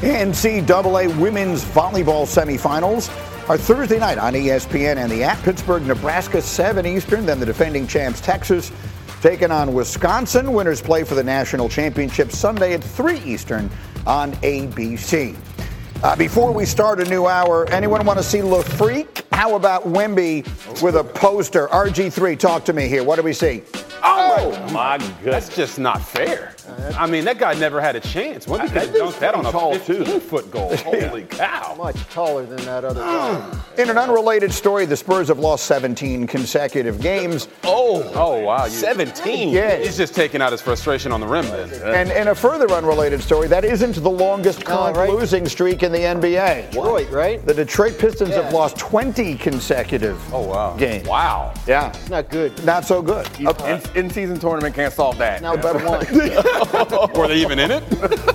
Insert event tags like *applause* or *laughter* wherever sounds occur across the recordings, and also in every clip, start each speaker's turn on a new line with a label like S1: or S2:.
S1: NCAA women's volleyball semifinals are Thursday night on ESPN and the app. Pittsburgh, Nebraska, 7 Eastern. Then the defending champs, Texas, taking on Wisconsin. Winners play for the national championship Sunday at 3 Eastern on ABC. Uh, before we start a new hour, anyone want to see Le Freak? How about Wemby with a poster? RG3, talk to me here. What do we see?
S2: Oh, my goodness. That's just not fair. I mean, that guy never had a chance. Wemby could have dunk that on a 15-foot goal. *laughs* Holy cow.
S3: Much taller than that other guy.
S1: In an unrelated story, the Spurs have lost 17 consecutive games.
S2: Oh, oh wow. You-
S4: 17.
S1: Yeah.
S2: He's just taking out his frustration on the rim then.
S1: And in a further unrelated story, that isn't the longest current
S3: right.
S1: losing streak in the NBA.
S3: Detroit, right?
S1: The Detroit Pistons
S3: Yeah.
S1: have lost 20 consecutive
S2: Oh, wow.
S1: games.
S2: Wow.
S1: Yeah,
S3: It's not good.
S1: not so good. Uh,
S4: In, in-season tournament can't solve that.
S3: Now, but one. *laughs*
S2: Were they even in it?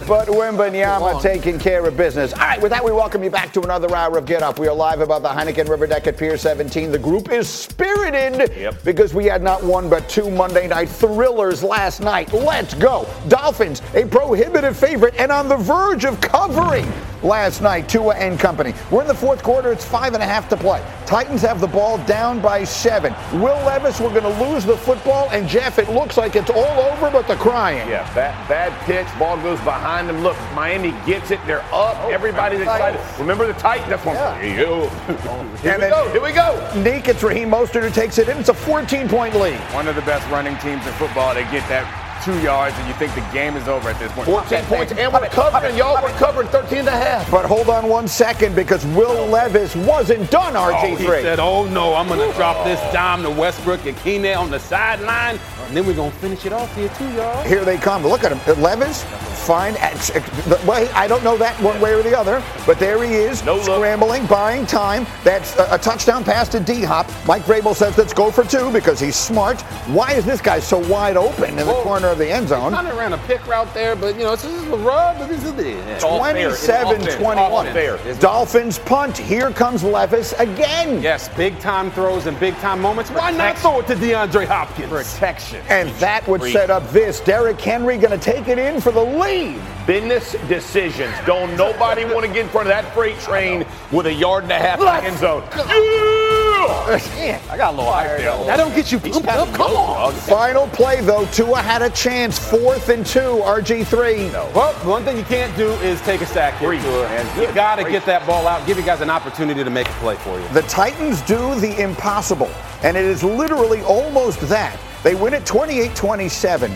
S1: But Wembanyama taking care of business. All right, with that, we welcome you back to another hour of Get Up. We are live above the Heineken River Deck at Pier 17. The group is spirited
S4: Yep.
S1: because we had not one but two Monday night thrillers last night. Let's go. Dolphins, a prohibitive favorite and on the verge of covering last night, Tua and company. We're in the fourth quarter. It's five and a half to play. Titans have the ball down by seven. Will Levis, we're going to lose the football. And Jeff, it looks like it's all over but the crying.
S4: Yeah, bad, bad pitch. Ball goes behind them. Look, Miami gets it. They're up. Oh, Everybody's excited. Remember the Titans? That's one.
S3: Yeah.
S4: Here you. Oh. Here we go. Here we go.
S1: Nick, it's Raheem Mostert who takes it in. It's a 14 point lead.
S4: One of the best running teams in football. They get that two yards, and you think the game is over at this point.
S1: 14
S4: points, and we're covering, y'all. We're covering 13 and a half.
S1: But hold on one second because Will Levis wasn't done,
S2: Oh, he said, oh no, I'm going to drop this dime to Westbrook-Ikhine on the sideline, and then we're going to finish it off here too, y'all.
S1: Here they come. Look at him. Levis, fine. Well, I don't know that one way or the other, but there he is,
S4: No look.
S1: scrambling, buying time. That's a, a touchdown pass to D Hop. Mike Vrabel says, let's go for two because he's smart. Why is this guy so wide open in the
S2: Whoa.
S1: corner of the end zone?
S2: Kind of ran a pick route there, but you know, it's just a rub. But this is the.
S4: It's all fair. It's all
S1: 27
S4: fair.
S1: 21.
S4: All fair.
S1: Dolphins punt. Here comes Levis again.
S2: Yes, big time throws and big time moments. Why not throw it to DeAndre Hopkins?
S4: Protection.
S1: And that would set up this. Derrick Henry going to take it in for the lead.
S4: Business decisions. Don't nobody want to get in front of that freight train with a yard and a half in the end zone. Oh, yeah! I got a little hype there.
S2: That don't get you pumped up. Come on.
S1: Final play, though. Tua had a chance. Fourth and two. RG3.
S2: Well, one thing you can't do is take a sack here. Tua.
S4: man.
S2: You got to get that ball out. Give you guys an opportunity to make a play for you.
S1: The Titans do the impossible, and it is literally almost that. They win it 28 27.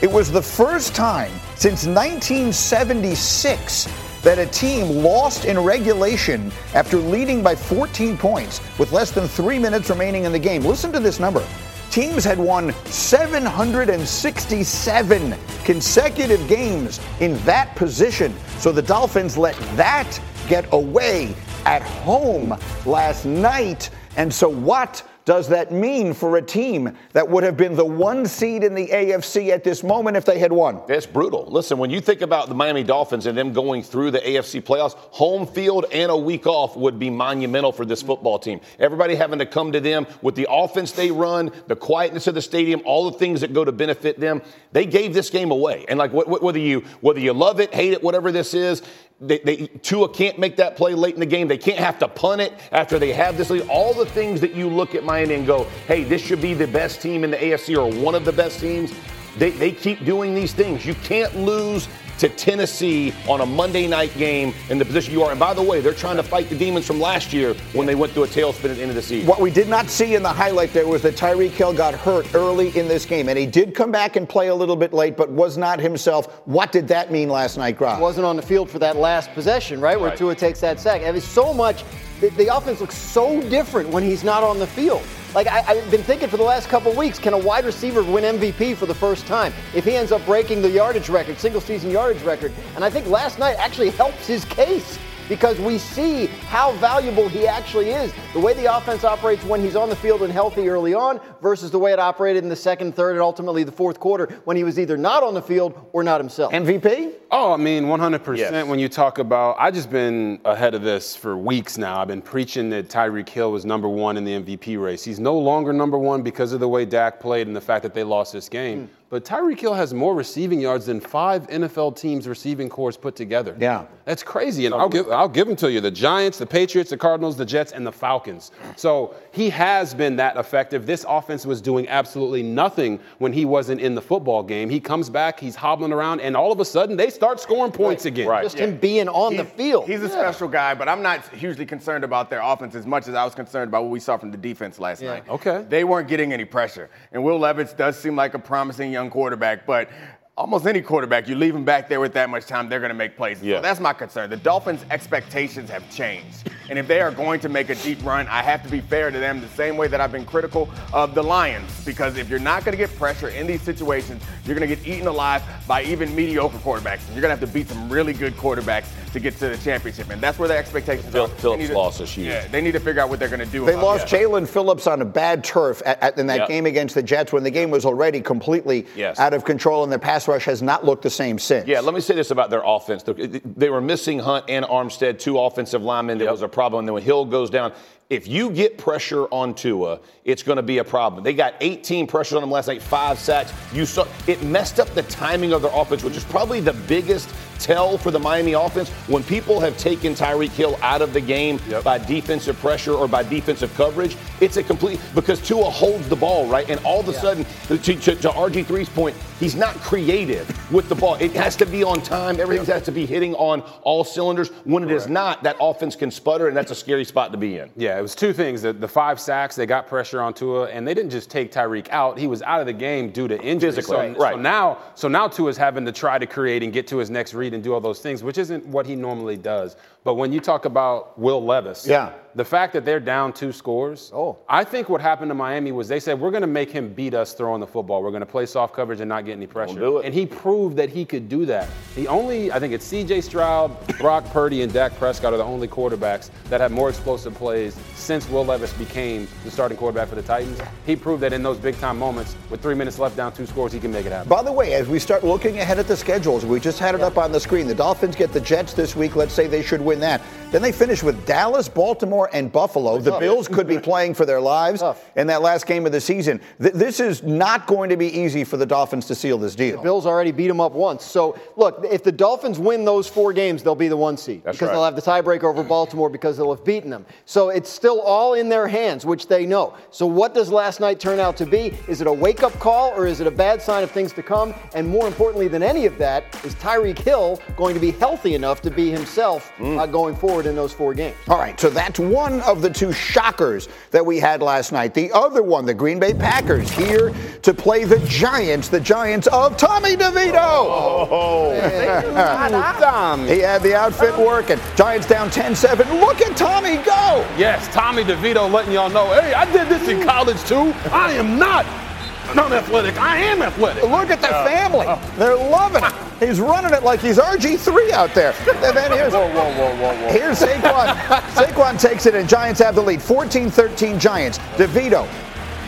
S1: It was the first time since 1976 that a team lost in regulation after leading by 14 points with less than three minutes remaining in the game. Listen to this number. Teams had won 767 consecutive games in that position. So the Dolphins let that get away at home last night. And so, what does that mean for a team that would have been the one seed in the AFC at this moment if they had won?
S4: It's brutal. Listen, when you think about the Miami Dolphins and them going through the AFC playoffs, home field and a week off would be monumental for this football team. Everybody having to come to them with the offense they run, the quietness of the stadium, all the things that go to benefit them. They gave this game away. And like wh- wh- whether you whether you love it, hate it, whatever this is, they, they, Tua can't make that play late in the game. They can't have to punt it after they have this lead. All the things that you look at Miami and go, hey, this should be the best team in the AFC or one of the best teams. They, they keep doing these things. You can't lose to Tennessee on a Monday night game in the position you are. And by the way, they're trying to fight the demons from last year when they went through a tailspin at the end of the season.
S1: What we did not see in the highlight there was that Tyreek Hill got hurt early in this game, and he did come back and play a little bit late, but was not himself. What did that mean last night, Groff?
S3: wasn't on the field for that last possession, right? Where
S4: Right.
S3: Tua takes that sack. I mean, so much. The, the offense looks so different when he's not on the field. Like I, have been thinking for the last couple weeks, can a wide receiver win MVP for the first time? If he ends up breaking the yardage record, single season yardage record, and I think last night actually helps his case because we see how valuable he actually is. The way the offense operates when he's on the field and healthy early on versus the way it operated in the second, third, and ultimately the fourth quarter when he was either not on the field or not himself.
S1: MVP?
S2: Oh, I mean, 100%.
S4: Yes.
S2: When you talk about, I just been ahead of this for weeks now. I've been preaching that Tyreek Hill was number one in the MVP race. He's no longer number one because of the way Dak played and the fact that they lost this game. Mm. But Tyreek Hill has more receiving yards than five NFL teams' receiving corps put together.
S1: Yeah.
S2: That's crazy. And I'll give, I'll give them to you the Giants, the Patriots, the Cardinals, the Jets, and the Falcons. So he has been that effective. This offense was doing absolutely nothing when he wasn't in the football game. He comes back, he's hobbling around, and all of a sudden they start scoring points
S3: right.
S2: again.
S3: Right. Just yeah. him being on
S5: he's,
S3: the field.
S5: He's a yeah. special guy, but I'm not hugely concerned about their offense as much as I was concerned about what we saw from the defense last yeah. night.
S2: Okay.
S5: They weren't getting any pressure. And Will Levis does seem like a promising young quarterback, but almost any quarterback, you leave them back there with that much time, they're going to make plays. Yeah. So that's my concern. The Dolphins' expectations have changed. And if they are going to make a deep run, I have to be fair to them the same way that I've been critical of the Lions. Because if you're not going to get pressure in these situations, you're going to get eaten alive by even mediocre quarterbacks. And you're going to have to beat some really good quarterbacks to get to the championship. And that's where the expectations
S4: Phil,
S5: are.
S4: Phillips to, lost this year.
S5: Yeah, they need to figure out what they're going to do.
S1: They lost Jaelan Phillips on a bad turf at, at, in that yep. game against the Jets when the game was already completely yes. out of control in and their pass rush has not looked the same since.
S4: Yeah, let me say this about their offense. They were missing Hunt and Armstead, two offensive linemen. That yep. was a problem. And then when Hill goes down, if you get pressure on Tua, it's going to be a problem. They got 18 pressures on him last night, five sacks. You saw it messed up the timing of their offense, which is probably the biggest tell for the Miami offense when people have taken Tyreek Hill out of the game yep. by defensive pressure or by defensive coverage. It's a complete because Tua holds the ball right, and all of a yeah. sudden, to, to, to, RG3's point, he's not creative with the ball. It has to be on time. Everything yep. has to be hitting on all cylinders. When it Correct. is not, that offense can sputter, and that's a scary spot to be in.
S2: Yeah, it was two things: the, the five sacks, they got pressure on Tua, and they didn't just take Tyreek out; he was out of the game due to injury.
S4: Physically,
S2: so,
S4: right.
S2: so now, so now Tua's having to try to create and get to his next read and do all those things, which isn't what he normally does. But when you talk about Will Levis,
S1: yeah.
S2: The fact that they're down two scores,
S1: oh.
S2: I think what happened to Miami was they said, we're going to make him beat us throwing the football. We're going to play soft coverage and not get any pressure. Do it, And he proved that he could do that. The only, I think it's CJ Stroud, Brock Purdy, and Dak Prescott are the only quarterbacks that have more explosive plays since Will Levis became the starting quarterback for the Titans. He proved that in those big time moments, with three minutes left down two scores, he can make it happen.
S1: By the way, as we start looking ahead at the schedules, we just had it yeah. up on the screen. The Dolphins get the Jets this week. Let's say they should win that. Then they finish with Dallas, Baltimore, and Buffalo. The Bills could be *laughs* playing for their lives in that last game of the season. Th- this is not going to be easy for the Dolphins to seal this deal.
S3: The Bills already beat them up once. So, look, if the Dolphins win those four games, they'll be the one seed
S4: That's
S3: because
S4: right.
S3: they'll have the tiebreaker over Baltimore because they'll have beaten them. So it's still all in their hands, which they know. So what does last night turn out to be? Is it a wake-up call or is it a bad sign of things to come? And more importantly than any of that, is Tyreek Hill going to be healthy enough to be himself mm. uh, going forward in those four games?
S1: All right, so that's one of the two shockers that we had last night. The other one, the Green Bay Packers, here to play the Giants, the Giants of Tommy DeVito. Oh, *laughs* he had the outfit working. Giants down 10 7. Look at Tommy go.
S2: Yes, Tommy DeVito letting y'all know hey, I did this in college too. I am not not athletic. I am athletic.
S1: Look at the uh, family. Uh, They're loving it. He's running it like he's RG3 out there. And then here's,
S5: whoa, whoa, whoa, whoa, whoa.
S1: Here's Saquon. *laughs* Saquon takes it, and Giants have the lead. 14-13 Giants. DeVito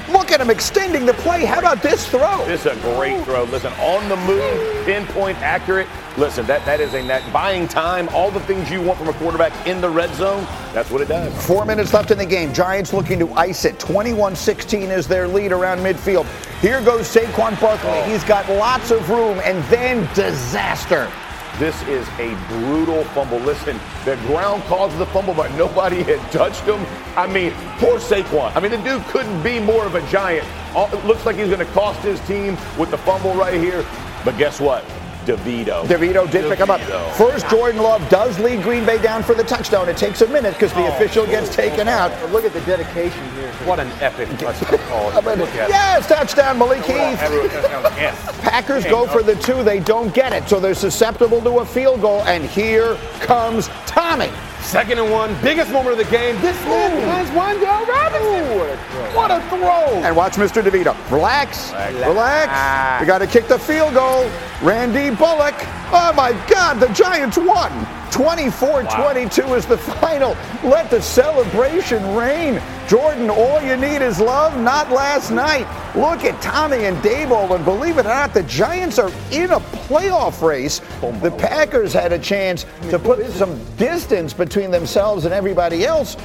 S1: Look at him extending the play. How about this throw?
S4: This is a great throw. Listen, on the move, pinpoint accurate. Listen, that, that is a net buying time, all the things you want from a quarterback in the red zone. That's what it does.
S1: Four minutes left in the game. Giants looking to ice it. 21 16 is their lead around midfield. Here goes Saquon Barkley. Oh. He's got lots of room, and then disaster.
S4: This is a brutal fumble. Listen, the ground caused the fumble, but nobody had touched him. I mean, poor Saquon. I mean, the dude couldn't be more of a giant. It looks like he's going to cost his team with the fumble right here. But guess what? DeVito.
S1: DeVito did DeVito. pick him up. First, Jordan Love does lead Green Bay down for the touchdown. It takes a minute because the oh, official gets oh, taken oh. out.
S3: Look at the dedication here.
S2: What an epic *laughs* touchdown call.
S1: yes, touchdown, Malik Heath. *laughs* Packers go for the two. They don't get it, so they're susceptible to a field goal. And here comes Tommy
S2: Second and one, biggest moment of the game. This man has Wan'Dale Robinson.
S3: what a.
S2: What a throw.
S1: And watch Mr. DeVito. Relax. Relax. Ah. We got to kick the field goal. Randy Bullock. Oh my God, the Giants won. 24-22 is the final. Let the celebration reign. Jordan, all you need is love, not last night. Look at Tommy and Daboll, and believe it or not, the Giants are in a playoff race. The Packers had a chance to put some distance between themselves and everybody else.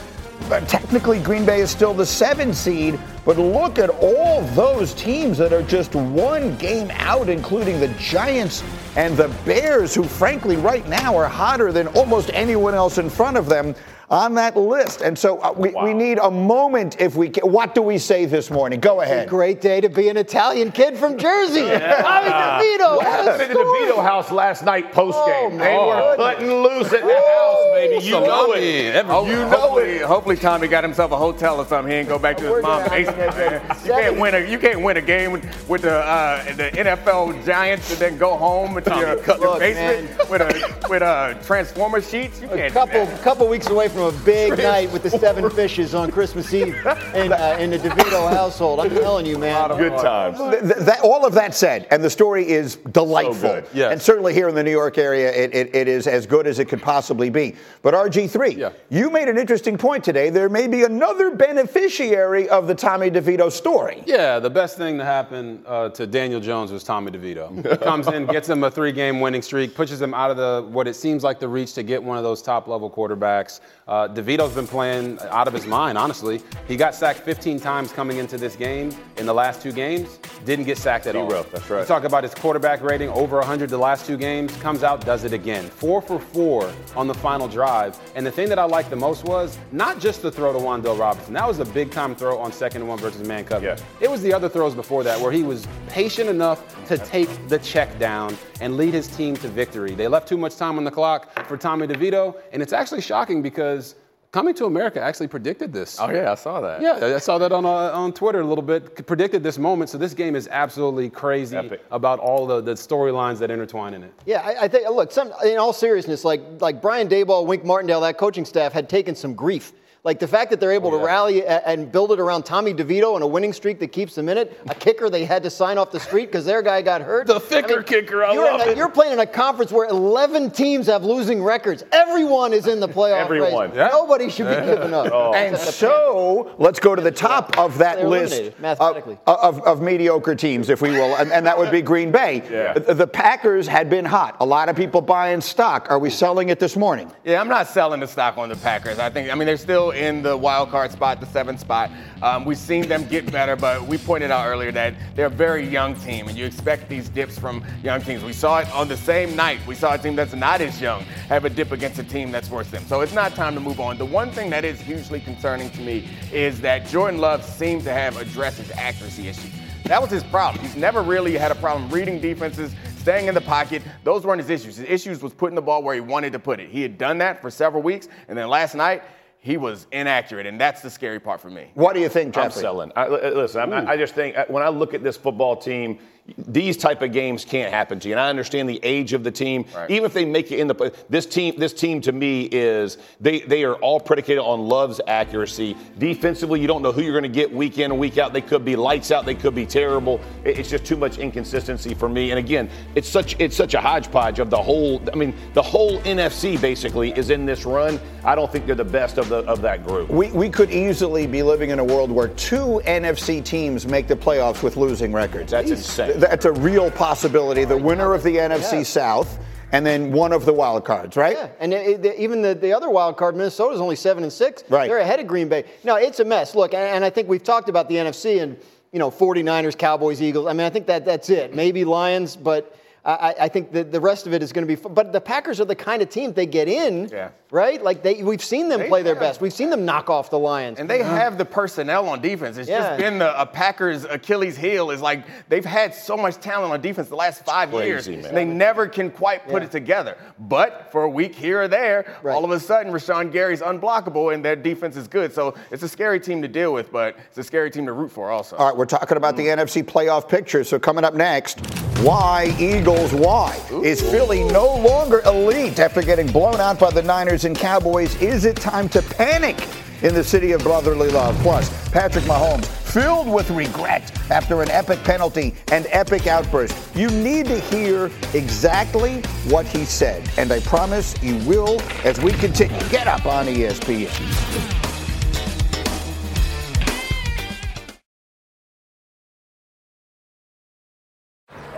S1: Technically, Green Bay is still the seven seed. But look at all those teams that are just one game out, including the Giants and the Bears, who, frankly, right now are hotter than almost anyone else in front of them on that list. And so uh, we, we need a moment if we can. What do we say this morning? Go ahead.
S3: Great day to be an Italian kid from Jersey. *laughs* Tommy DeVito.
S4: What happened in the DeVito house last night post game? they were cutting loose at the house, baby. You know it.
S5: You know it. Hopefully, Tommy got himself a hotel or something. He ain't go back to his mom's basement. *laughs* man. You can't win a you can't win a game with, with the uh, the NFL Giants and then go home into your, your
S3: Look,
S5: basement with a with a transformer sheets. You
S3: A
S5: can't.
S3: couple,
S5: do that.
S3: couple weeks away from a big night with the seven *laughs* fishes on Christmas Eve in, uh, in the DeVito household. I'm telling you, man.
S4: Good times.
S1: Th- th- that, all of that said, and the story is delightful.
S4: good.
S2: Yes.
S1: And certainly here in the New York area, it, it, it is as good as it could possibly be. But RG3,
S2: Yeah.
S1: you made an interesting point today. There may be another beneficiary of the Tommy DeVito story.
S2: Yeah, the best thing to happen uh, to Daniel Jones was Tommy DeVito. He comes in, gets him a three-game winning streak, pushes him out of the what it seems like the reach to get one of those top-level quarterbacks. Uh, DeVito's been playing out of his mind, honestly. He got sacked 15 times coming into this game. In the last two games, didn't get sacked at all.
S4: That's right.
S2: You talk about his quarterback rating over 100 the last two games. Comes out, does it again. Four for four on the final drive. And the thing that I liked the most was not just the throw to Wan'Dale Robinson. That was a big-time throw on second and one versus man coverage.
S4: Yeah.
S2: It was the other throws before that where he was patient enough to take the check down and lead his team to victory. They left too much time on the clock for Tommy DeVito, and it's actually shocking because Coming to America actually predicted this.
S5: Oh yeah, I saw that.
S2: Yeah, I saw that on uh, on Twitter a little bit. Predicted this moment, so this game is absolutely crazy
S4: Epic.
S2: about all the, the storylines that intertwine in it.
S3: Yeah, I, I think. Look, some in all seriousness, like like Brian Daboll, Wink Martindale, that coaching staff had taken some grief. Like the fact that they're able oh, to rally and build it around Tommy DeVito and a winning streak that keeps them in it, a kicker they had to sign off the street because their guy got hurt.
S4: The thicker kicker, I
S3: you're in
S4: love
S3: a-
S4: it.
S3: You're playing in a conference where 11 teams have losing records. Everyone is in the playoff
S4: Everyone.
S3: race.
S4: Yeah.
S3: Nobody should be giving up. *laughs* Oh.
S1: And so let's go to the top of that
S3: They're
S1: list
S3: eliminated,
S1: of, of, of mediocre teams, if we will, and, and that would be Green Bay. *laughs*
S4: Yeah.
S1: The, the Packers had been hot. A lot of people buying stock. Are we selling it this morning?
S5: Yeah, I'm not selling the stock on the Packers. I think, I mean, they're still in the wild card spot, the seventh spot. Um, we've seen them get better, but we pointed out earlier that they're a very young team, and you expect these dips from young teams. We saw it on the same night. We saw a team that's not as young have a dip against a team that's worse than them. So it's not time to move on. The one thing that is hugely concerning to me is that Jordan Love seemed to have addressed his accuracy issues. That was his problem. He's never really had a problem reading defenses, staying in the pocket. Those weren't his issues. His issues was putting the ball where he wanted to put it. He had done that for several weeks, and then last night he was inaccurate, and that's the scary part for me.
S1: What do you think,
S4: I'm selling. I, listen, I'm- I, I just think uh, when I look at this football team, these type of games can't happen to you. And I understand the age of the team.
S5: Right.
S4: Even if they make it in the this team, this team to me is they they are all predicated on Love's accuracy. Defensively, you don't know who you're going to get week in and week out. They could be lights out. They could be terrible. It's just too much inconsistency for me. And again, it's such it's such a hodgepodge of the whole. I mean, the whole NFC basically is in this run. I don't think they're the best of the of that group.
S1: We, we could easily be living in a world where two NFC teams make the playoffs with losing records.
S4: That's insane.
S1: That's a real possibility. The winner of the NFC South and then one of the wild cards, right?
S3: Yeah, and it, it- even the, the other wild card, Minnesota is only seven and six.
S1: Right.
S3: They're ahead of Green Bay. No, it's a mess. Look, and, and I think we've talked about the NFC and you know 49ers, Cowboys, Eagles. I mean, I think that that's it. Maybe Lions, but. I, I- I think that the rest of it is going to be. Fun. But the Packers are the kind of team they get in,
S5: Yeah.
S3: right? Like they, we've seen them
S5: They
S3: play their best. We've seen them knock off the Lions.
S5: And they uh-huh. have the personnel on defense. It's
S3: Yeah.
S5: just been the a Packers Achilles heel. Is like they've had so much talent on defense the last five
S4: crazy,
S5: years.
S4: man.
S5: and They never can quite put
S3: Yeah.
S5: it together. But for a week here or there,
S3: Right.
S5: all of a sudden Rashan Gary's unblockable and their defense is good. So it's a scary team to deal with, but it's a scary team to root for also.
S1: All right, we're talking about the mm. NFC playoff picture. So coming up next. Why, Eagles, why? Is Philly no longer elite after getting blown out by the Niners and Cowboys? Is it time to panic in the city of brotherly love? Plus, Patrick Mahomes filled with regret after an epic penalty and epic outburst. You need to hear exactly what he said, and I promise you will as we continue. Get up on ESPN.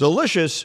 S1: Delicious,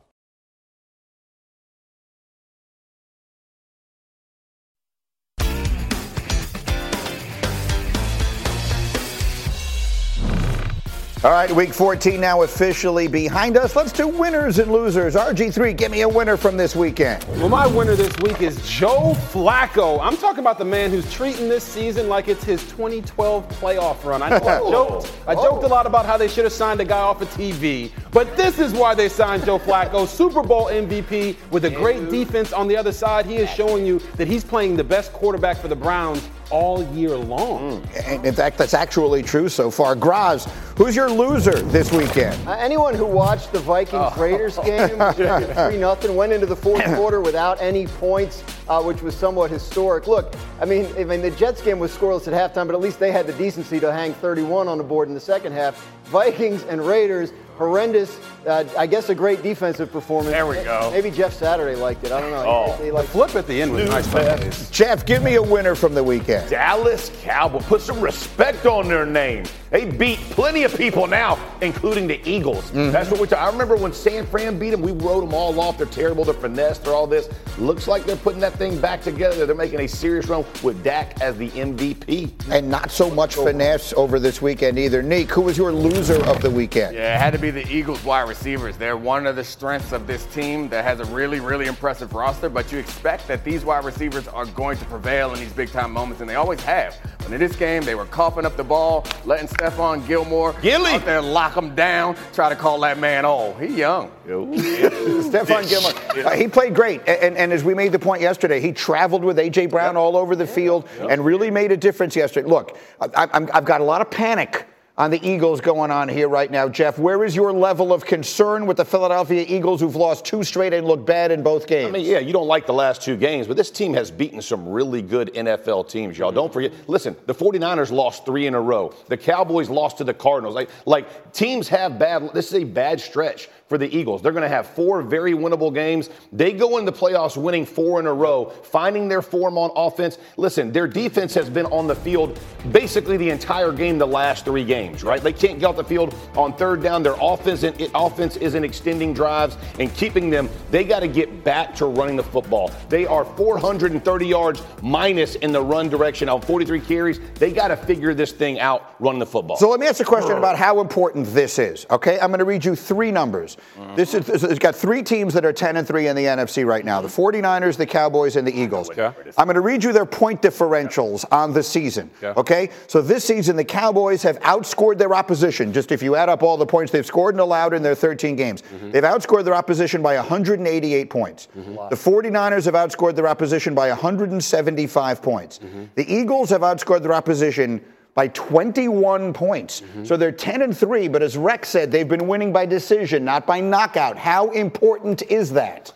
S1: All right, week 14 now officially behind us. Let's do winners and losers. RG3, give me a winner from this weekend.
S2: Well, my winner this week is Joe Flacco. I'm talking about the man who's treating this season like it's his 2012 playoff run. I, know I *laughs* oh. joked, I joked a oh. lot about how they should have signed a guy off of TV, but this is why they signed Joe Flacco, *laughs* Super Bowl MVP with a great defense on the other side. He is showing you that he's playing the best quarterback for the Browns all year long.
S1: Mm. In fact, that's actually true so far. Graz, who's your loser this weekend?
S3: Uh, anyone who watched the Vikings Raiders oh. *laughs* game, 3 nothing, went into the fourth *clears throat* quarter without any points, uh, which was somewhat historic. Look, I mean, I mean, the Jets game was scoreless at halftime, but at least they had the decency to hang 31 on the board in the second half. Vikings and Raiders, horrendous. Uh, I guess a great defensive performance.
S5: There we go.
S3: Maybe Jeff Saturday liked it. I don't know.
S2: Oh, he, he the flip at the end was nice.
S1: Jeff, give me a winner from the weekend.
S4: Dallas Cowboys. Put some respect on their name. They beat plenty of people now, including the Eagles. Mm-hmm. That's what we. T- I remember when San Fran beat them. We wrote them all off. They're terrible. They're finesse. They're all this. Looks like they're putting that thing back together. They're making a serious run with Dak as the MVP.
S1: And not so much finesse over this weekend either. Nick, who was your loser of the weekend?
S5: Yeah, it had to be the Eagles wide receivers. They're one of the strengths of this team that has a really, really impressive roster, but you expect that these wide receivers are going to prevail in these big time moments, and they always have. But in this game, they were coughing up the ball, letting Stephon Gilmore
S4: Gilly.
S5: out there lock him down, try to call that man old. He young. *laughs*
S1: Stephon Gilmore. Uh, he played great. And, and, as we made the point yesterday, he traveled with A.J. Brown yep. all over the field yep. and really made a difference yesterday. Look, I, I've got a lot of panic on the Eagles going on here right now. Jeff, where is your level of concern with the Philadelphia Eagles who've lost two straight and look bad in both games?
S4: I mean, yeah, you don't like the last two games, but this team has beaten some really good NFL teams, y'all. Mm-hmm. Don't forget. Listen, the 49ers lost three in a row. The Cowboys lost to the Cardinals. Like, like teams have bad. This is a bad stretch for the Eagles. They're going to have four very winnable games. They go in the playoffs winning four in a row, finding their form on offense. Listen, their defense has been on the field basically the entire game the last three games, right? They can't get off the field on third down. Their offense, offense isn't extending drives and keeping them. They got to get back to running the football. They are 430 yards minus in the run direction on 43 carries. They got to figure this thing out running the football.
S1: So let me ask a question about how important this is, okay? I'm going to read you three numbers. Mm-hmm. This is it's got three teams that are 10 and 3 in the NFC right now. The 49ers, the Cowboys and the Eagles. Okay. I'm going to read you their point differentials on the season. Okay. okay? So this season the Cowboys have outscored their opposition. Just if you add up all the points they've scored and allowed in their 13 games. Mm-hmm. They've outscored their opposition by 188 points. Mm-hmm. The 49ers have outscored their opposition by 175 points. Mm-hmm. The Eagles have outscored their opposition by 21 points. Mm-hmm. So they're 10 and 3, but as Rex said, they've been winning by decision, not by knockout. How important is that?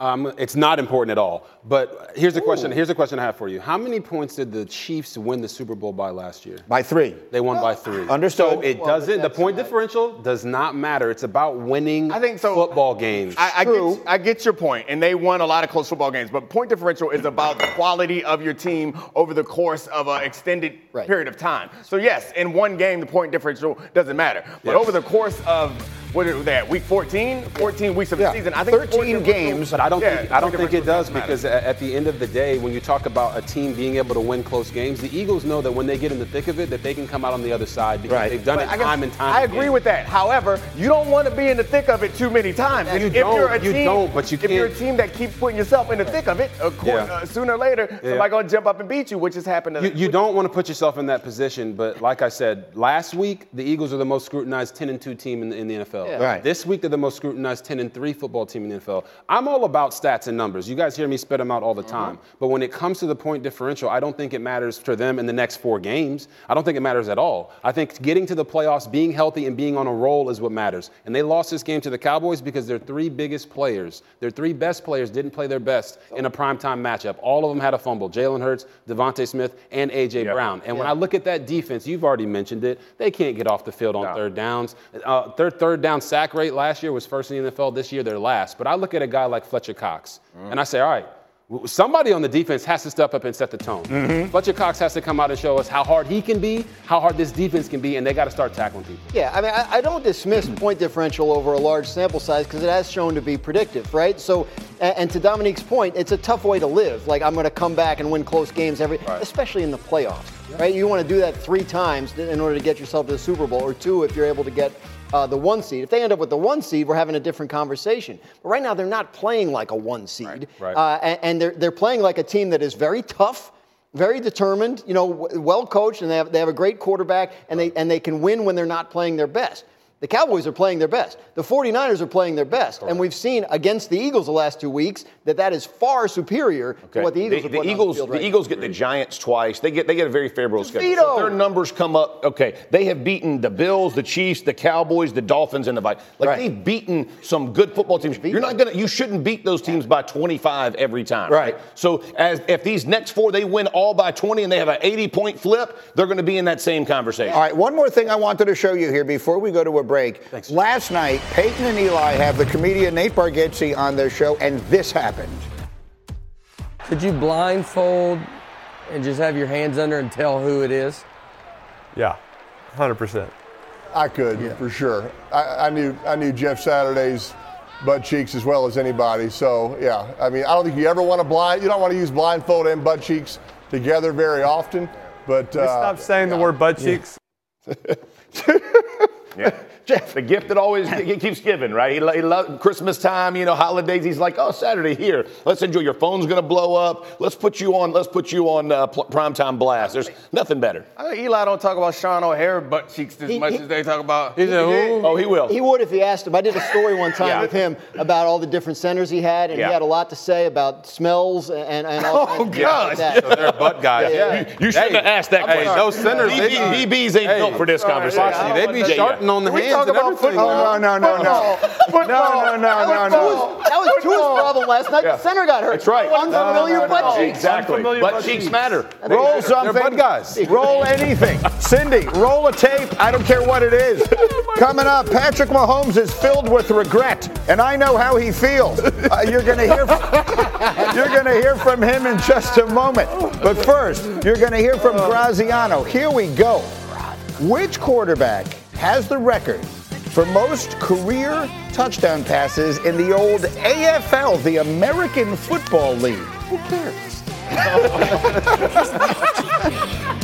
S2: Um, it's not important at all. But here's a question. Here's a question I have for you. How many points did the Chiefs win the Super Bowl by last year?
S1: By three.
S2: They won by three.
S1: Understood.
S2: So it well, doesn't. The point differential does not matter. It's about winning. I think so. Football games.
S5: I, I, get, I get your point, and they won a lot of close football games. But point differential is about the quality of your team over the course of an extended right. period of time. So yes, in one game, the point differential doesn't matter. But yes. over the course of what are they? Week 14, 14 weeks of the yeah. season.
S1: I think 13 games,
S2: but I don't yeah, think I don't think it does because at the end of the day, when you talk about a team being able to win close games, the Eagles know that when they get in the thick of it, that they can come out on the other side because right. they've done but it time and time.
S5: I agree with that. However, you don't want to be in the thick of it too many times.
S2: You if don't, you're a
S5: you
S2: team, don't, but you
S5: if you're a team that keeps putting yourself in the thick of it, of course, yeah. uh, sooner or later, yeah. somebody's gonna jump up and beat you, which has happened.
S2: You, you don't want to put yourself in that position, but like I said, last week the Eagles are the most scrutinized 10 and 2 team in the, in the NFL. Right. This week they're the most scrutinized 10 and 3 football team in the NFL. I'm all about stats and numbers. You guys hear me spit them out all the mm-hmm. time. Mm-hmm. But when it comes to the point differential, I don't think it matters for them in the next four games. I don't think it matters at all. I think getting to the playoffs, being healthy, and being on a roll is what matters. And they lost this game to the Cowboys because their three biggest players, their three best players, didn't play their best in a primetime matchup. All of them had a fumble. Jalen Hurts, DeVonta Smith, and A.J. Yep. Brown. And yep. when I look at that defense, you've already mentioned it, they can't get off the field on no. third downs. Uh, their third down sack rate last year was first in the NFL. This year, they're last. But I look at a guy like Fletcher Cox, mm. and I say, all right, Somebody on the defense has to step up and set the tone. Mm-hmm. Fletcher Cox has to come out and show us how hard he can be, how hard this defense can be, and they got to start tackling people.
S3: Yeah, I mean, I, I don't dismiss point differential over a large sample size because it has shown to be predictive, right? So, and, and, to Dominique's point, it's a tough way to live. Like, I'm going to come back and win close games every, right. especially in the playoffs, yeah. right? You want to do that three times in order to get yourself to the Super Bowl, or two if you're able to get uh, the one seed. If they end up with the one seed, we're having a different conversation. But right now, they're not playing like a one seed, right, right. Uh, and, and they're they're playing like a team that is very tough very determined, you know, well coached, and they have, they have a great quarterback, and they, and they can win when they're not playing their best. The Cowboys are playing their best. The 49ers are playing their best. And we've seen against the Eagles the last two weeks that that is far superior okay. to what the Eagles the,
S4: are
S3: the
S4: Eagles,
S3: the,
S4: the Eagles get the Giants twice. They get they get a very favorable schedule. So their numbers come up. Okay, they have beaten the Bills, the Chiefs, the Cowboys, the Dolphins, and the Vikings. Like right. they've beaten some good football teams. You're not gonna you shouldn't beat those teams by 25 every time.
S1: Right. right?
S4: So as if these next four they win all by 20 and they have an 80 point flip, they're going to be in that same conversation.
S1: All right. One more thing I wanted to show you here before we go to a break.
S2: Thanks.
S1: Last last night, Peyton and Eli have the comedian Nate Bargatze on their show, and this happened.
S6: Could you blindfold and just have your hands under and tell who it is?
S7: Yeah, 100%.
S8: I could, yeah. for sure. I, I, knew I knew Jeff Saturday's butt cheeks as well as anybody. So, yeah, I mean, I don't think you ever want to blind, you don't want to use blindfold and butt cheeks together very often. But
S7: uh, stop saying yeah. the word butt cheeks. *laughs*
S1: yeah.
S4: Jeff, the gift that always *laughs* he keeps giving, right? He, he loves Christmas time, you know, holidays. He's like, oh, Saturday here. Let's enjoy. Your phone's gonna blow up. Let's put you on. Let's put you on uh, primetime blast. There's nothing better.
S5: I mean, Eli don't talk about Shaun O'Hara butt cheeks as he, much he, as they talk about.
S2: He, oh,
S4: he will.
S3: He would if he asked him. I did a story one time yeah. with him about all the different centers he had, and yeah. he had a lot to say about smells and, and all
S5: oh, gosh.
S2: Like so they're butt guys.
S4: Yeah. You, you shouldn't hey, have asked that question.
S2: Hey, those centers,
S4: BB, BBs ain't hey, built for this conversation.
S2: They'd be sharpening on the hands
S5: talk about football.
S1: No, no, no, no, no. No, no, no, no,
S3: That was Tua's problem last night. The center got hurt.
S4: That's right.
S3: Unfamiliar butt cheeks.
S4: Exactly. Butt cheeks matter.
S1: Roll something.
S2: Guys.
S1: Roll anything. *laughs* Cindy, roll a tape. I don't care what it is. *laughs* Coming up, Patrick Mahomes is filled with regret, and I know how he feels. Uh, you're going to hear. From, *laughs* you're going to hear from him in just a moment. But first, you're going to hear from Graziano. Here we go. Which quarterback has the record for most career touchdown passes in the old AFL, the American Football League. Who cares? *laughs*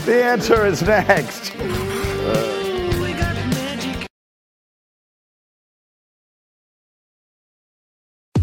S1: the answer is next.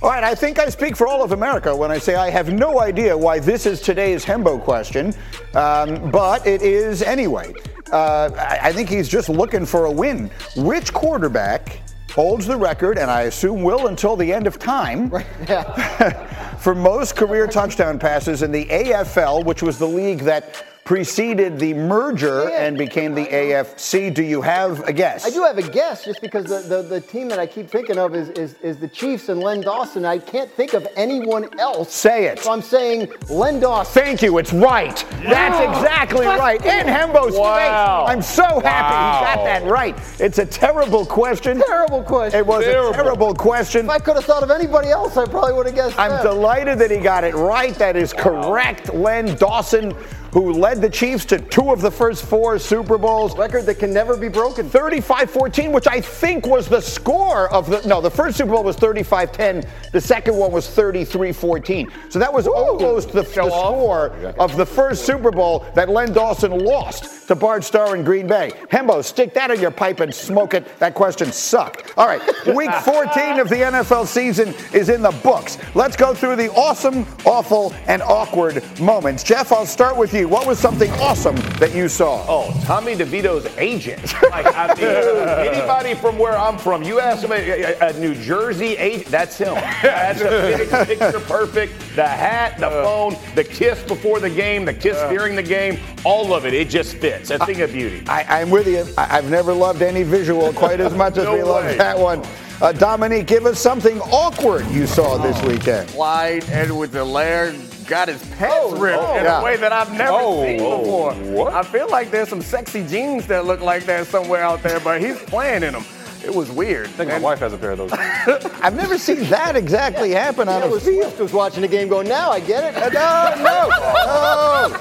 S1: All right, I think I speak for all of America when I say I have no idea why this is today's Hembo question, um, but it is anyway. Uh, I think he's just looking for a win. Which quarterback holds the record, and I assume will until the end of time, right. *laughs* yeah. *laughs* for most career touchdown passes in the AFL, which was the league that preceded the merger and became the AFC. Do you have a guess?
S3: I do have a guess, just because the, the, the team that I keep thinking of is, is, is, the Chiefs and Len Dawson. I can't think of anyone else.
S1: Say it.
S3: So I'm saying Len Dawson.
S1: Thank you. It's right. Yeah. That's exactly right. In Hembo's wow. face. I'm so happy wow. he got that right. It's a terrible question.
S3: Terrible question.
S1: It was terrible. a terrible question.
S3: If I could have thought of anybody else, I probably would have guessed.
S1: I'm delighted that he got it right. That is correct. Len Dawson who led the Chiefs to two of the first four Super Bowls.
S3: Record that can never be broken.
S1: 35-14, which I think was the score of the no, the first Super Bowl was 35-10. The second one was 33-14. So that was Ooh, almost the, the score of the first Super Bowl that Len Dawson lost to Bart Starr in Green Bay. Hembo, stick that in your pipe and smoke it. That question sucked. All right, *laughs* week 14 of the NFL season is in the books. Let's go through the awesome, awful, and awkward moments. Jeff, I'll start with you you. What was something awesome that you saw?
S4: Oh, Tommy DeVito's agent. *laughs* Like, I mean, anybody from where I'm from, you ask him a, a, a New Jersey agent, that's him. *laughs* That's a picture perfect. The hat, the uh. phone, the kiss before the game, the kiss uh. during the game, all of it. It just fits. A thing of beauty.
S1: I, am with you. I, have never loved any visual quite as much as
S4: No
S1: we love that one. Uh, Dominique, give us something awkward you saw this uh, weekend.
S5: Clyde Edwards-Helaire got his pants oh, ripped
S1: oh,
S5: in
S1: yeah.
S5: a way that I've never
S2: Oh,
S5: seen
S2: oh,
S5: before.
S2: what?
S5: I feel like there's some sexy jeans that look like that somewhere out there, but he's playing in them. It was weird.
S2: I think my wife has a pair of those. *laughs*
S1: I've never seen that exactly happen on
S3: Yeah,
S1: a
S3: was
S1: field.
S3: Swift was watching the game going, now I get it. *laughs*
S1: No, no, *laughs* no.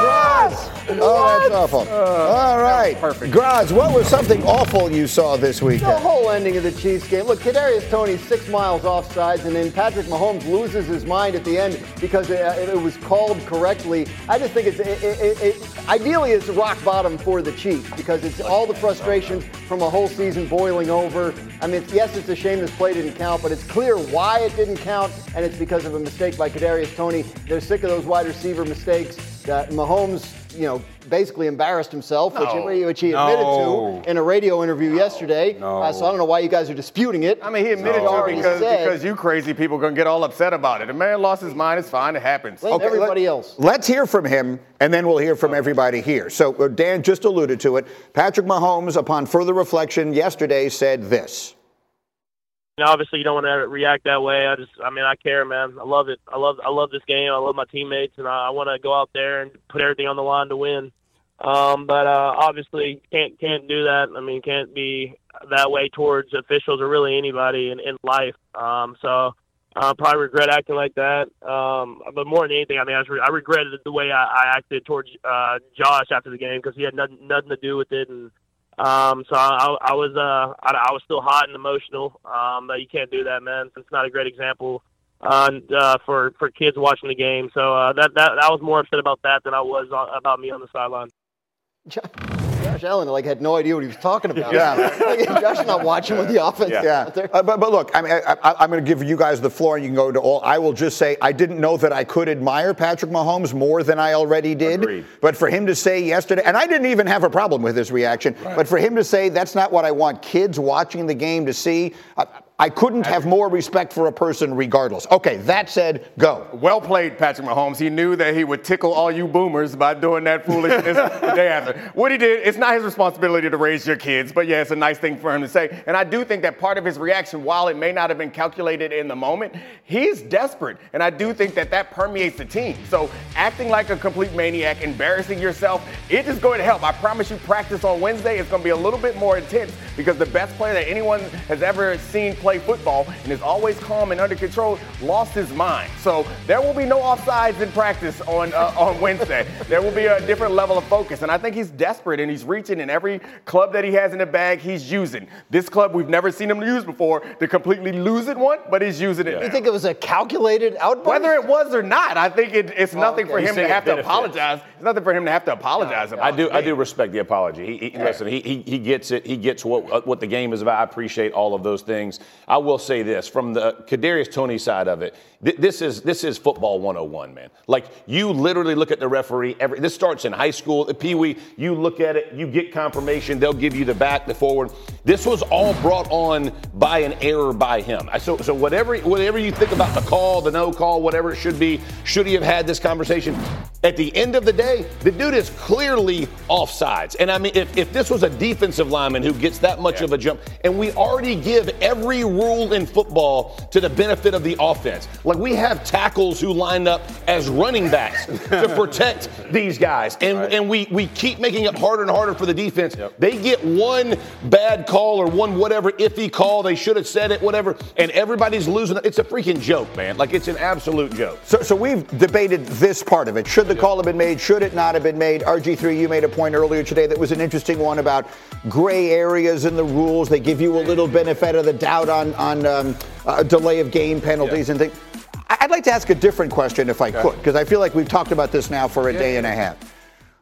S1: Graz. Oh, that's awful. All right.
S3: perfect.
S1: Graz, what was something awful you saw this weekend?
S3: The whole ending of the Chiefs game. Look, Kadarius Toney six miles offsides, and then Patrick Mahomes loses his mind at the end because uh, it, it was called correctly. I just think it's it, it, it, ideally it's rock bottom for the Chiefs because it's all the frustrations from a whole season boiling over. I mean, yes, it's a shame this play didn't count, but it's clear why it didn't count, and it's because of a mistake by Kadarius Toney. They're sick of those wide receiver mistakes. That Mahomes, you know, basically embarrassed himself, which,
S5: No.
S3: he, which he admitted
S2: No.
S3: to in a radio interview yesterday.
S2: No.
S3: Uh, so I don't know why you guys are disputing it.
S5: I mean, he admitted
S3: He's
S5: to it because,
S3: said,
S5: because you crazy people are going to get all upset about it. A man lost his mind. It's fine. It happens.
S3: blame everybody
S1: let-
S3: else.
S1: Let's hear from him, and then we'll hear from everybody here. So, uh, Dan just alluded to it. Patrick Mahomes, upon further reflection yesterday, said this.
S9: Obviously, you don't want to react that way. I just, I mean, I care, man. I love it. I love, I love this game. I love my teammates, and I, I want to go out there and put everything on the line to win. Um, but uh, obviously, can't can't do that. I mean, can't be that way towards officials or really anybody in, in life. Um, so I probably regret acting like that. Um, but more than anything, I mean, I, re- I regretted the way I, I acted towards uh, Josh after the game because he had nothing, nothing to do with it, and um, so I, I was uh, I, I was still hot and emotional. Um, but you can't do that, man. It's not a great example uh, uh, for for kids watching the game. So uh, that that I was more upset about that than I was uh, about me on the sideline. *laughs*
S3: Josh Allen like had no idea what he was talking about.
S1: Yeah.
S3: Like, *laughs* Josh not watching with the offense.
S1: Yeah,
S3: out.
S1: Uh, but, but look, I mean, I, I, I'm going to give you guys the floor, and you can go to all. I will just say I didn't know that I could admire Patrick Mahomes more than I already did.
S4: Agreed.
S1: But for him to say yesterday, and I didn't even have a problem with his reaction, right. but for him to say that's not what I want kids watching the game to see, I, I couldn't have more respect for a person regardless. Okay, that said, go.
S5: Well played, Patrick Mahomes. He knew that he would tickle all you boomers by doing that foolishness *laughs* the day after. What he did, it's not his responsibility to raise your kids, but yeah, it's a nice thing for him to say. And I do think that part of his reaction, while it may not have been calculated in the moment, he's desperate. And I do think that that permeates the team. So acting like a complete maniac, embarrassing yourself, it is going to help. I promise you, practice on Wednesday is going to be a little bit more intense because the best player that anyone has ever seen play football and is always calm and under control lost his mind. So there will be no offsides in practice on uh, on Wednesday. *laughs* there will be a different level of focus, and I think he's desperate and he's reaching in every club that he has in the bag. He's using this club we've never seen him use before to completely lose it one, but he's using it.
S3: You think it was a calculated outburst?
S5: Whether it was or not, I think it, it's nothing
S3: okay.
S5: for him to have to apologize. It's nothing for him to have to apologize about.
S4: I do. I do respect the apology. He, he, Listen, he, he he gets it. He gets what what the game is about. I appreciate all of those things. I will say this from the Kadarius Toney side of it. th- this is this is football 101, man. Like you literally look at the referee. Every this starts in high school, at Pee Wee. You look at it. You get confirmation. They'll give you the back, the forward. This was all brought on by an error by him. So so whatever whatever you think about the call, the no call, whatever it should be, should he have had this conversation? At the end of the day, the dude is clearly offsides. And I mean, if, if this was a defensive lineman who gets that much of a jump, and we already give every rule in football to the benefit of the offense. Like we have tackles who line up as running backs to *laughs* protect these guys. And, and we, we keep making it harder and harder for the defense. They get one bad call or one whatever iffy call. They should have said it, whatever. And everybody's losing. It's a freaking joke, man. Like it's an absolute joke.
S1: So, so we've debated this part of it. Should the call have been made? Should it not have been made? RG3, you made a point earlier today that was an interesting one about gray areas in the rules. They give you a little benefit of the doubt on on um, uh, delay of game penalties and things. I'd like to ask a different question if I could, because I feel like we've talked about this now for a day and a half.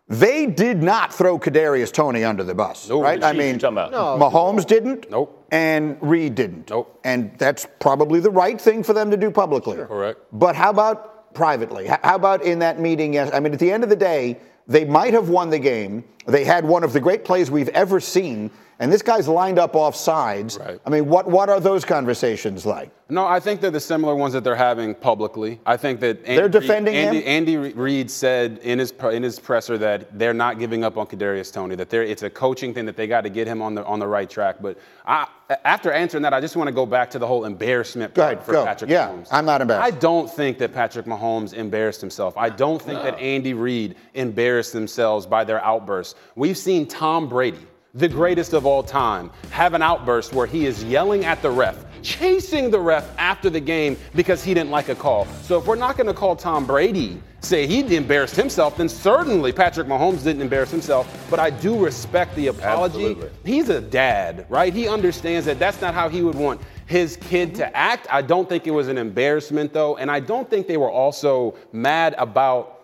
S1: They did not throw Kadarius Toney under the bus,
S4: No,
S1: right? I mean,
S4: talking about.
S3: No.
S1: Mahomes didn't.
S2: Nope.
S1: And Reed didn't.
S2: Nope.
S1: And that's probably the right thing for them to do publicly.
S2: Correct.
S1: But how about privately? How about in that meeting? Yes, I mean, at the end of the day, they might have won the game. They had one of the great plays we've ever seen and this guy's lined up off sides. Right. I mean, what, what are those conversations like?
S2: No, I think they're the similar ones that they're having publicly. I think that
S1: Andy, they're defending
S2: Andy,
S1: him.
S2: Andy Reid said in his in his presser that they're not giving up on Kadarius Toney. That it's a coaching thing that they got to get him on the on the right track. But I, after answering that, I just want to go back to the whole embarrassment
S1: go ahead,
S2: for
S1: go.
S2: Patrick
S1: yeah,
S2: Mahomes.
S1: I'm not embarrassed.
S2: I don't think that Patrick Mahomes embarrassed himself. I don't think no. that Andy Reid embarrassed themselves by their outbursts. We've seen Tom Brady the greatest of all time, have an outburst where he is yelling at the ref, chasing the ref after the game because he didn't like a call. So if we're not going to call Tom Brady, say he embarrassed himself, then certainly Patrick Mahomes didn't embarrass himself. But I do respect the apology. Absolutely. He's a dad, right? He understands that that's not how he would want his kid to act. I don't think it was an embarrassment, though. And I don't think they were also mad about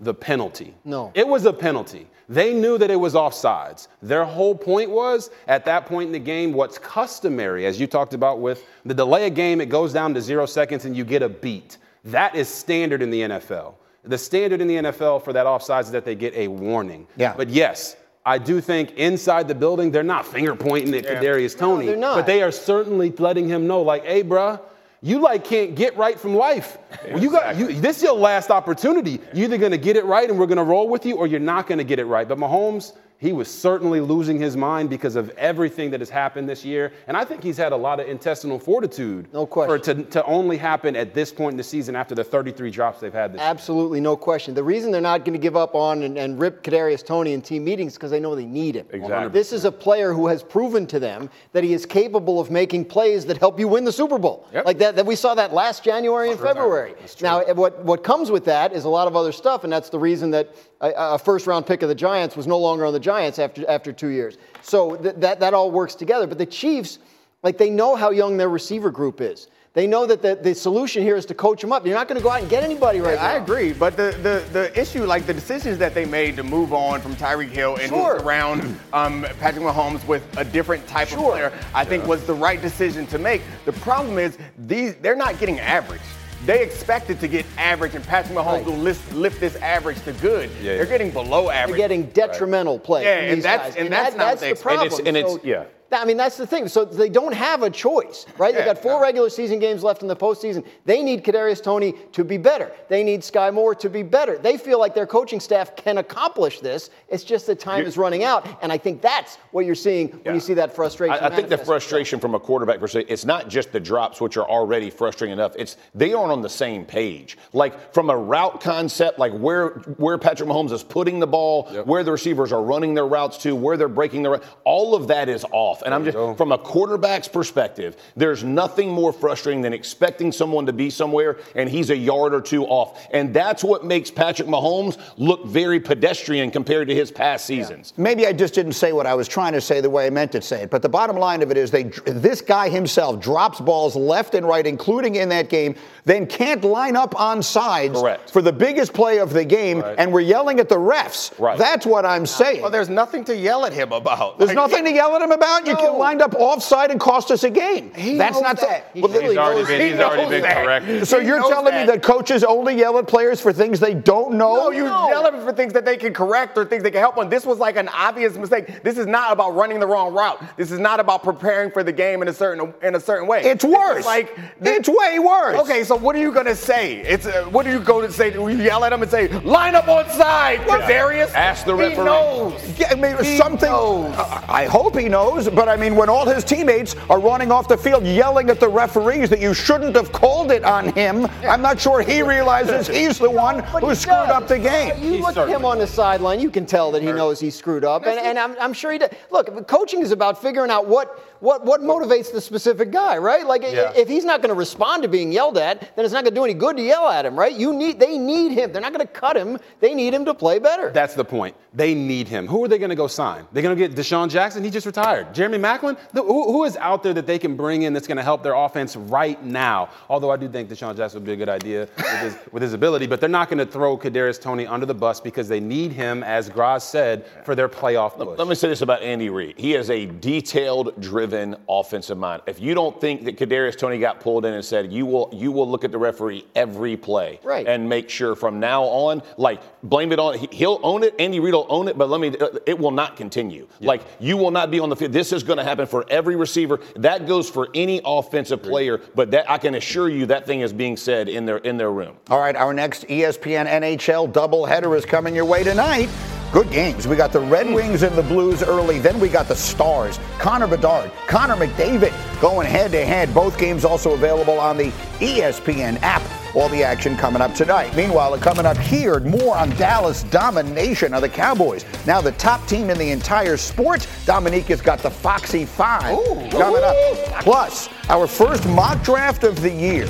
S2: the penalty.
S3: No.
S2: It was a penalty. They knew that it was offsides. Their whole point was at that point in the game, what's customary, as you talked about with the delay of game, it goes down to zero seconds and you get a beat. That is standard in the NFL. The standard in the NFL for that offsides is that they get a warning.
S1: Yeah.
S2: But yes, I do think inside the building, they're not finger pointing at yeah. Kadarius Toney.
S3: No, they're not.
S2: But they are certainly letting him know, like, hey, bruh, you like can't get right from life. Well, you got you, this is your last opportunity. You're either gonna get it right and we're gonna roll with you, or you're not gonna get it right. But Mahomes, he was certainly losing his mind because of everything that has happened this year. And I think he's had a lot of intestinal fortitude.
S3: No question.
S2: For it to, to only happen at this point in the season after the 33 drops they've had this year.
S3: Absolutely,
S2: year.
S3: no question. The reason they're not going to give up on and, and rip Kadarius Toney in team meetings because they know they need him.
S2: Exactly.
S3: This is a player who has proven to them that he is capable of making plays that help you win the Super Bowl.
S2: Yep.
S3: Like that, that we saw that last January and February. Now, eh, what, what comes with that is a lot of other stuff, and that's the reason that a, a first round pick of the Giants was no longer on the Giants after, after two years. So th- that, that all works together. But the Chiefs, like, they know how young their receiver group is. They know that the, the solution here is to coach them up. You're not going to go out and get anybody right
S5: yeah,
S3: now.
S5: I agree, but the, the, the issue, like the decisions that they made to move on from Tyreek Hill and
S3: sure.
S5: around um, Patrick Mahomes with a different type
S3: sure.
S5: of player, I think was the right decision to make. The problem is these they're not getting average. They expected to get average, and Patrick Mahomes right. will lift, lift, this average to good. Yeah. They're getting below average.
S3: They're getting detrimental right. play.
S5: Yeah, and that's, and,
S3: and
S5: that's,
S3: that,
S5: not
S3: that's the problem.
S4: And it's, and it's
S3: so,
S4: yeah.
S3: I mean, that's the thing. So they don't have a choice, right? Yeah, They've got four regular season games left in the postseason. They need Kadarius Toney to be better. They need Skyy Moore to be better. They feel like their coaching staff can accomplish this. It's just that time you're, is running out, and I think that's what you're seeing yeah. when you see that frustration.
S4: I, I think the frustration from a quarterback perspective, it's not just the drops, which are already frustrating enough. It's they aren't on the same page. Like from a route concept, like where where Patrick Mahomes is putting the ball, yep. where the receivers are running their routes to, where they're breaking their all of that is off. And there I'm just go. from a quarterback's perspective, there's nothing more frustrating than expecting someone to be somewhere and he's a yard or two off. And that's what makes Patrick Mahomes look very pedestrian compared to his past seasons.
S1: Yeah. Maybe I just didn't say what I was trying to say the way I meant to say it. But the bottom line of it is they this guy himself drops balls left and right, including in that game, then can't line up on sides
S4: Correct.
S1: for the biggest play of the game, right. and we're yelling at the refs.
S4: Right.
S1: That's what I'm saying.
S5: Well, there's nothing to yell at him about.
S1: There's like, nothing to yell at him about. No. You can lined up offside and cost us a game.
S3: He
S1: That's not
S3: that.
S2: Well, he's, he's already been, he's already been corrected.
S1: So you're telling that. me that coaches only yell at players for things they don't know?
S5: No, you no. yell at them for things that they can correct or things they can help on. This was like an obvious mistake. This is not about running the wrong route. This is not about preparing for the game in a certain in a certain way.
S1: It's worse.
S5: like
S1: it's way worse.
S5: Okay, so what are you gonna say? It's uh, what do you go to say? Do you yell at them and say, "Line up on side, well, Darius"?
S4: Ask the referee.
S5: He knows.
S1: Yeah, I mean,
S5: he
S1: something.
S5: Knows.
S1: I hope he knows, but I mean, when all his teammates are running off the field yelling at the referees that you shouldn't have called it on him, I'm not sure he realizes he's the one who screwed does. up the game.
S3: You look at him on the sideline, you can tell that he knows he screwed up, and, and I'm, I'm sure he does. Look, coaching is about figuring out what what what motivates the specific guy, right? Like yeah. if he's not going to respond to being yelled at, then it's not going to do any good to yell at him, right? You need they need him. They're not going to cut him. They need him to play better.
S2: That's the point. They need him. Who are they going to go sign? They're going to get DeSean Jackson. He just retired. Jeremy Maclin. who, who is out there that they can bring in that's going to help their offense right now? Although I do think DeSean Jackson would be a good idea with his, with his ability, but they're not going to throw Kadarius Toney under the bus because they need him, as Graz said, for their playoff push.
S4: Let me say this about Andy Reid. He is a detailed driven driven offensive mind. If you don't think that Kadarius Toney got pulled in and said you will you will look at the referee every play
S3: right.
S4: and make sure from now on, like blame it on he'll own it. Andy Reid will own it, but let me uh, it will not continue. Yeah. Like you will not be on the field. This is going to happen for every receiver. That goes for any offensive player, but that I can assure you that thing is being said in their in their room.
S1: All right, our next ESPN NHL doubleheader is coming your way tonight. Good games. We got the Red hmm. Wings and the Blues early. Then we got the Stars. Connor Bedard, Connor McDavid going head to head. Both games also available on the ESPN app. All the action coming up tonight. Meanwhile, coming up here, more on Dallas domination of the Cowboys. Now the top team in the entire sport. Dominique has got the Foxy Five Ooh. coming up. Plus, our first mock draft of the year.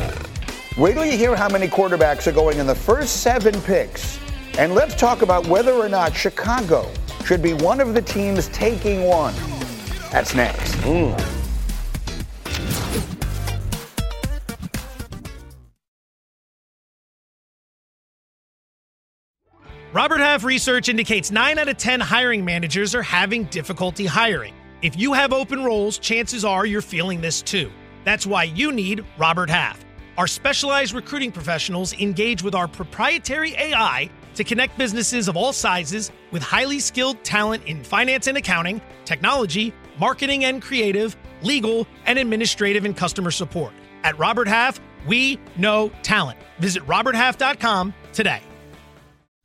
S1: Wait till you hear how many quarterbacks are going in the first seven picks and let's talk about whether or not Chicago should be one of the teams taking one. That's next. Mm.
S10: Robert Half research indicates 9 out of 10 hiring managers are having difficulty hiring. If you have open roles, chances are you're feeling this too. That's why you need Robert Half. Our specialized recruiting professionals engage with our proprietary AI to connect businesses of all sizes with highly skilled talent in finance and accounting, technology, marketing and creative, legal, and administrative and customer support. At Robert Half, we know talent. Visit RobertHalf.com today.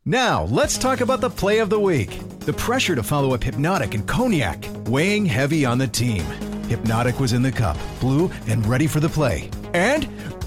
S11: Now, let's talk about the play of the week. The pressure to follow up Hypnotic and Cognac, weighing heavy on the team. Hypnotic was in the cup, blue, and ready for the play. And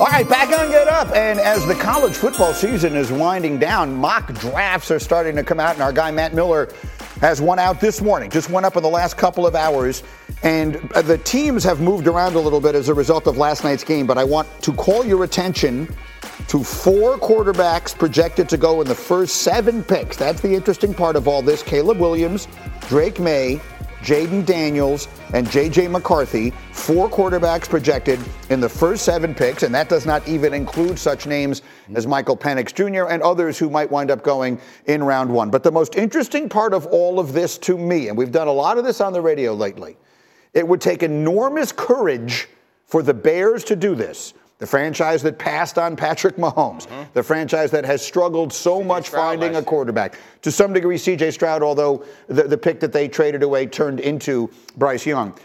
S1: All right, back on Get Up. And as the college football season is winding down, mock drafts are starting to come out. And our guy, Matt Miller, has one out this morning, just went up in the last couple of hours. And uh, the teams have moved around a little bit as a result of last night's game. But I want to call your attention to four quarterbacks projected to go in the first seven picks. That's the interesting part of all this. Caleb Williams, Drake Maye, Jayden Daniels, and J.J. McCarthy, four quarterbacks projected in the first seven picks, and that does not even include such names as Michael Penix Jr. and others who might wind up going in round one. But the most interesting part of all of this to me, and we've done a lot of this on the radio lately, it would take enormous courage for the Bears to do this the franchise that passed on Patrick Mahomes, mm-hmm. the franchise that has struggled so much finding a quarterback. To some degree, CJ Stroud, although the, the pick that they traded away turned into Bryce Young.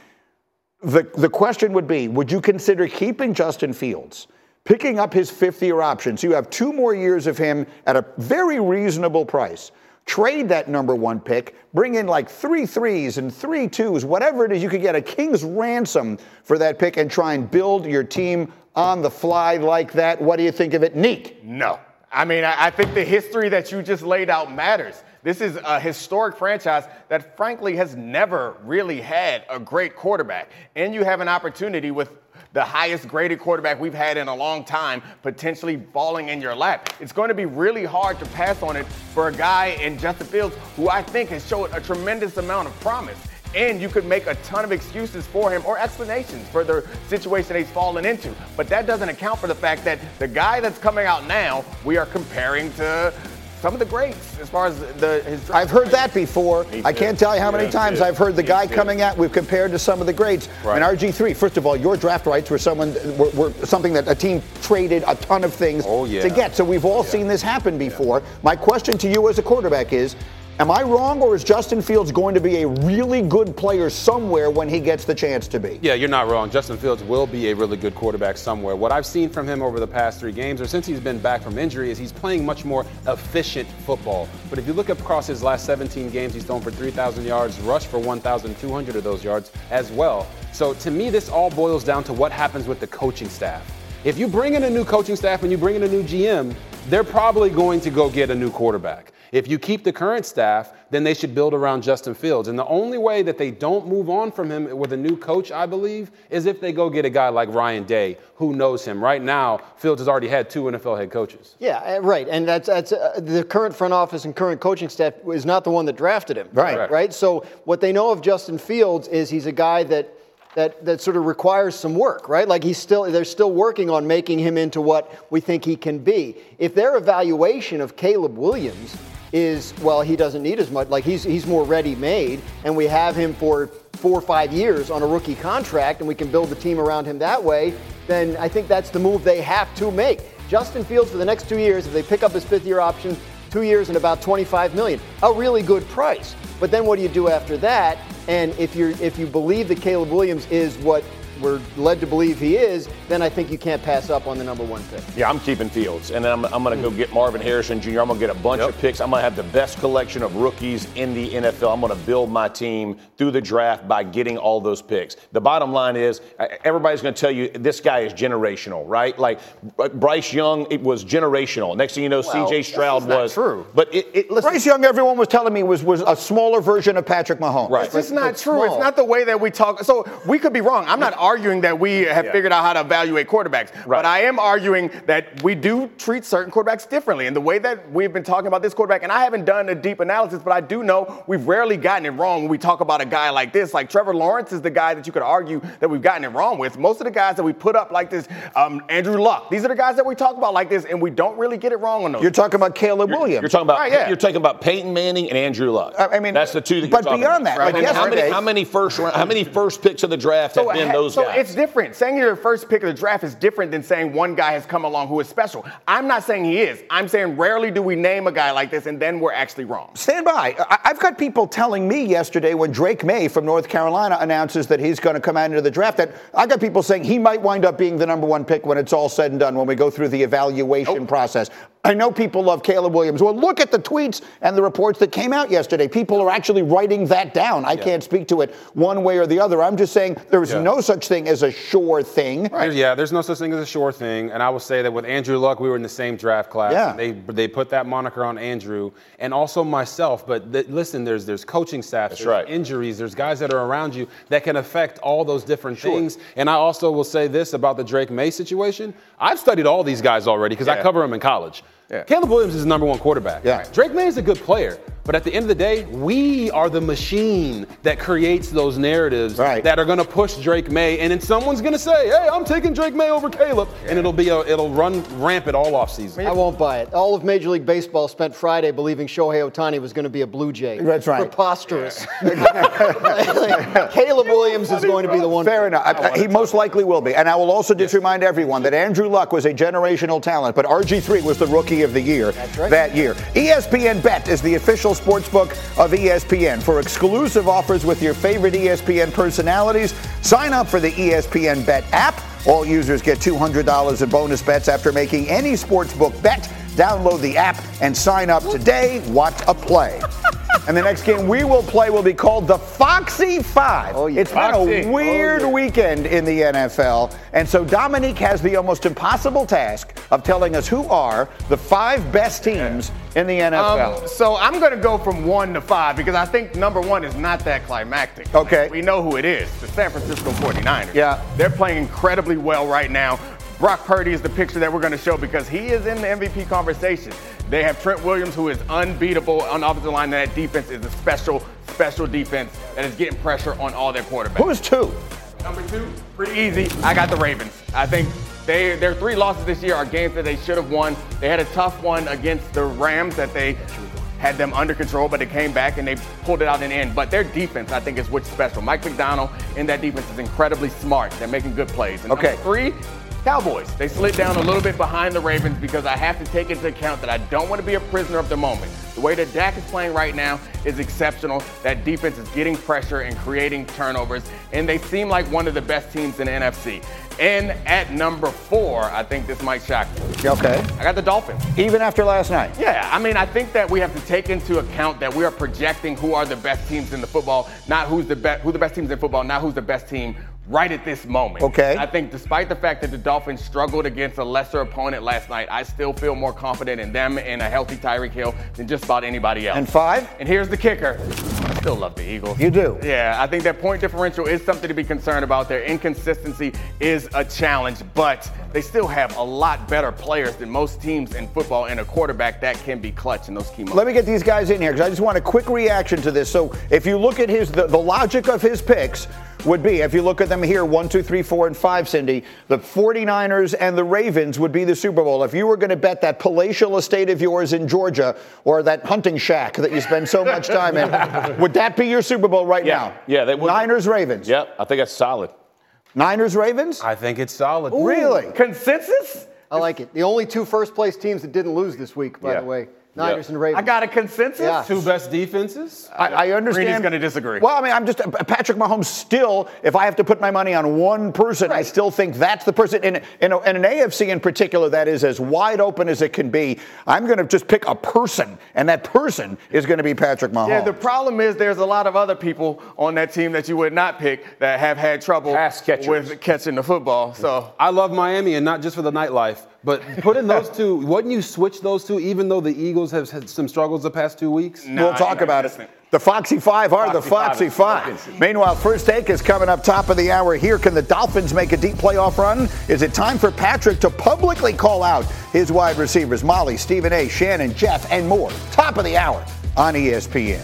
S1: The, the question would be would you consider keeping Justin Fields? Picking up his fifth year option. So you have two more years of him at a very reasonable price trade that number one pick, bring in like three threes and three twos, whatever it is, you could get a king's ransom for that pick and try and build your team on the fly like that. What do you think of it, Neek?
S5: No. I mean, I, think the history that you just laid out matters. This is a historic franchise that, frankly, has never really had a great quarterback. And you have an opportunity with the highest graded quarterback we've had in a long time potentially falling in your lap. It's going to be really hard to pass on it for a guy in Justin Fields who I think has showed a tremendous amount of promise and you could make a ton of excuses for him or explanations for the situation he's fallen into. But that doesn't account for the fact that the guy that's coming out now, we are comparing to some of the greats as far as the his.
S1: I've heard that before. I can't tell you how many times I've heard the Me guy too. coming out. We've compared to some of the greats. Right. And RG three. First of all, your draft rights were someone were, were, something that a team traded a ton of things oh, yeah. to get. So we've all yeah. seen this happen before. Yeah. My question to you as a quarterback is. Am I wrong, or is Justin Fields going to be a really good player somewhere when he gets the chance to be?
S2: Yeah, you're not wrong. Justin Fields will be a really good quarterback somewhere. What I've seen from him over the past three games, or since he's been back from injury, is he's playing much more efficient football. But if you look across his last 17 games, he's thrown for 3,000 yards, rushed for 1,200 of those yards as well. So to me, this all boils down to what happens with the coaching staff. If you bring in a new coaching staff and you bring in a new GM, they're probably going to go get a new quarterback. If you keep the current staff, then they should build around Justin Fields. And the only way that they don't move on from him with a new coach, I believe, is if they go get a guy like Ryan Day who knows him. Right now, Fields has already had two NFL head coaches.
S3: Yeah, uh, right. And that's, that's uh, the current front office and current coaching staff is not the one that drafted him.
S1: Right.
S3: Right. So what they know of Justin Fields is he's a guy that that, that sort of requires some work, right? Like he's still, they're still working on making him into what we think he can be. If their evaluation of Caleb Williams is, well, he doesn't need as much, like he's, he's more ready made, and we have him for four or five years on a rookie contract, and we can build the team around him that way, then I think that's the move they have to make. Justin Fields for the next two years, if they pick up his fifth year option, two years and about 25 million, a really good price. But then what do you do after that? And if you if you believe that Caleb Williams is what we're led to believe he is, then I think you can't pass up on the number one pick.
S4: Yeah, I'm keeping Fields, and then I'm, I'm going to go get Marvin Harrison Jr. I'm going to get a bunch yep. of picks. I'm going to have the best collection of rookies in the NFL. I'm going to build my team through the draft by getting all those picks. The bottom line is, everybody's going to tell you this guy is generational, right? Like uh, Bryce Young, it was generational. Next thing you know, well, C.J. Stroud was
S1: true.
S4: But it, it,
S1: listen, Bryce Young, everyone was telling me was was a smaller version of Patrick Mahomes.
S5: Right. It's not true. Small. It's not the way that we talk. So we could be wrong. I'm not arguing that we have yeah. figured out how to evaluate quarterbacks. Right. But I am arguing that we do treat certain quarterbacks differently. And the way that we've been talking about this quarterback, and I haven't done a deep analysis, but I do know we've rarely gotten it wrong when we talk about a guy like this. Like Trevor Lawrence is the guy that you could argue that we've gotten it wrong with. Most of the guys that we put up like this, um, Andrew Luck, these are the guys that we talk about like this, and we don't really get it wrong on those.
S1: You're talking about Caleb
S4: you're,
S1: Williams.
S4: You're talking about right, yeah. you're talking about Peyton Manning and Andrew Luck.
S1: I mean,
S4: that's the two. That
S1: but beyond that,
S4: right?
S1: like
S4: how many, how many first how many first picks of the draft so, have been those
S5: so
S4: guys?
S5: It's different. Saying you're the first pick of the draft is different than saying one guy has come along who is special. I'm not saying he is. I'm saying rarely do we name a guy like this and then we're actually wrong.
S1: Stand by. I've got people telling me yesterday when Drake Maye from North Carolina announces that he's going to come out into the draft that I got people saying he might wind up being the number one pick when it's all said and done when we go through the evaluation oh. process. I know people love Caleb Williams. Well, look at the tweets and the reports that came out yesterday. People are actually writing that down. I yeah. can't speak to it one way or the other. I'm just saying there's yeah. no such thing as a sure thing.
S2: Right. Yeah, there's no such thing as a sure thing. And I will say that with Andrew Luck, we were in the same draft class.
S1: Yeah.
S2: They they put that moniker on Andrew and also myself. But th- listen, there's there's coaching staff,
S4: That's
S2: there's
S4: right.
S2: injuries, there's guys that are around you that can affect all those different sure. things. And I also will say this about the Drake Maye situation. I've studied all these guys already because yeah. I cover them in college. Yeah. Caleb Williams is the number one quarterback.
S1: Yeah.
S2: Drake Maye is a good player, but at the end of the day, we are the machine that creates those narratives
S1: right.
S2: that are going to push Drake Maye, and then someone's going to say, "Hey, I'm taking Drake Maye over Caleb," yeah. and it'll be a, it'll run rampant all off season.
S3: I won't buy it. All of Major League Baseball spent Friday believing Shohei Ohtani was going to be a Blue Jay.
S1: That's right.
S3: Preposterous. Yeah. *laughs* Caleb Williams is going to be the one.
S1: Fair enough. I, he most likely will be, and I will also just remind everyone that Andrew Luck was a generational talent, but RG3 was the rookie of the year
S3: right.
S1: that year. ESPN Bet is the official sports book of ESPN. For exclusive offers with your favorite ESPN personalities, sign up for the ESPN Bet app. All users get $200 in bonus bets after making any sportsbook bet. Download the app and sign up today. What a play. *laughs* and the next game we will play will be called the Foxy Five.
S3: Oh, yeah.
S1: It's Foxy. been a weird
S3: oh, yeah.
S1: weekend in the NFL. And so Dominique has the almost impossible task of telling us who are the five best teams yeah. in the NFL.
S5: Um, so I'm going to go from one to five because I think number one is not that climactic.
S1: Okay.
S5: We know who it is the San Francisco 49ers.
S1: Yeah.
S5: They're playing incredibly well right now. Brock Purdy is the picture that we're going to show because he is in the MVP conversation. They have Trent Williams, who is unbeatable on the offensive line, and that defense is a special, special defense that is getting pressure on all their quarterbacks.
S1: Who is two?
S5: Number two, pretty easy. I got the Ravens. I think they, their three losses this year are games that they should have won. They had a tough one against the Rams that they had them under control, but they came back and they pulled it out in the end. But their defense, I think, is what's special. Mike Macdonald in that defense is incredibly smart. They're making good plays. And
S1: okay.
S5: three, Cowboys. They slid down a little bit behind the Ravens because I have to take into account that I don't want to be a prisoner of the moment. The way that Dak is playing right now is exceptional. That defense is getting pressure and creating turnovers, and they seem like one of the best teams in the NFC. And at number four, I think this might shock you.
S1: Okay.
S5: I got the Dolphins.
S1: Even after last night?
S5: Yeah, I mean, I think that we have to take into account that we are projecting who are the best teams in the football, not who's the best, who the best teams in football, not who's the best team right at this moment.
S1: Okay.
S5: I think despite the fact that the Dolphins struggled against a lesser opponent last night, I still feel more confident in them and a healthy Tyreek Hill than just about anybody else.
S1: And five?
S5: And here's the kicker. I still love the Eagles.
S1: You do?
S5: Yeah, I think that point differential is something to be concerned about. Their inconsistency is a challenge, but they still have a lot better players than most teams in football and a quarterback that can be clutch in those key moments.
S1: Let me get these guys in here because I just want a quick reaction to this. So if you look at his the, the logic of his picks would be if you look at them here one, two, three, four, and five, Cindy, the 49ers and the Ravens would be the Super Bowl. If you were going to bet that palatial estate of yours in Georgia or that hunting shack that you spend so much time in, *laughs* would that be your Super Bowl right
S4: Yeah,
S1: now?
S4: yeah, they would.
S1: Niners, Ravens.
S4: Yep, I think that's solid.
S1: Niners, Ravens?
S2: I think it's solid.
S1: Really?
S5: Consensus?
S3: I like it. The only two first place teams that didn't lose this week, by
S5: Yeah.
S3: the way. Niners
S5: Yeah.
S3: and Ravens.
S5: I got a consensus.
S3: Yeah.
S2: Two best defenses.
S1: I, I understand.
S5: Greeny's gonna disagree.
S1: Well, I mean, I'm just uh, Patrick Mahomes. Still, if I have to put my money on one person, I still think that's the person. In, in, a, in an AFC in particular, that is as wide open as it can be. I'm going to just pick a person, and that person is going to be Patrick Mahomes.
S5: Yeah, the problem is there's a lot of other people on that team that you would not pick that have had trouble with catching the football. So
S2: I love Miami, and not just for the nightlife, but putting those two. *laughs* Wouldn't you switch those two, even though the Eagles have had some struggles the past two weeks?
S1: we'll talk about it. The Foxy Five are the Foxy Five. Meanwhile, first take is coming up top of the hour here. Can the Dolphins make a deep playoff run? Is it time for Patrick to publicly call out his wide receivers, Molly, Stephen A., Shannon, Jeff, and more? Top of the hour on ESPN.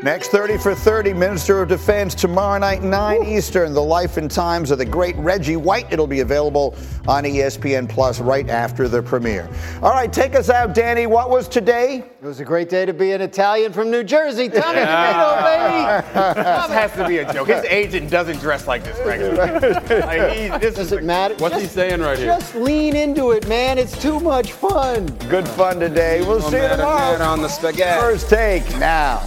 S1: Next 30 for 30, Minister of Defense, tomorrow night, 9 Eastern, the life and times of the great Reggie White. It'll be available on ESPN Plus right after the premiere. All right, take us out, Danny. What was today?
S3: It was a great day to be an Italian from New Jersey. Tommy
S5: Yeah.
S3: Tomato, baby.
S5: this has to be a joke. His agent doesn't dress like this regularly. like he, this
S3: Does it matter?
S2: What's he saying right here?
S3: Just lean into it, man. It's too much fun.
S1: Good fun today. We'll see you tomorrow.
S2: on the spaghetti.
S1: First take now.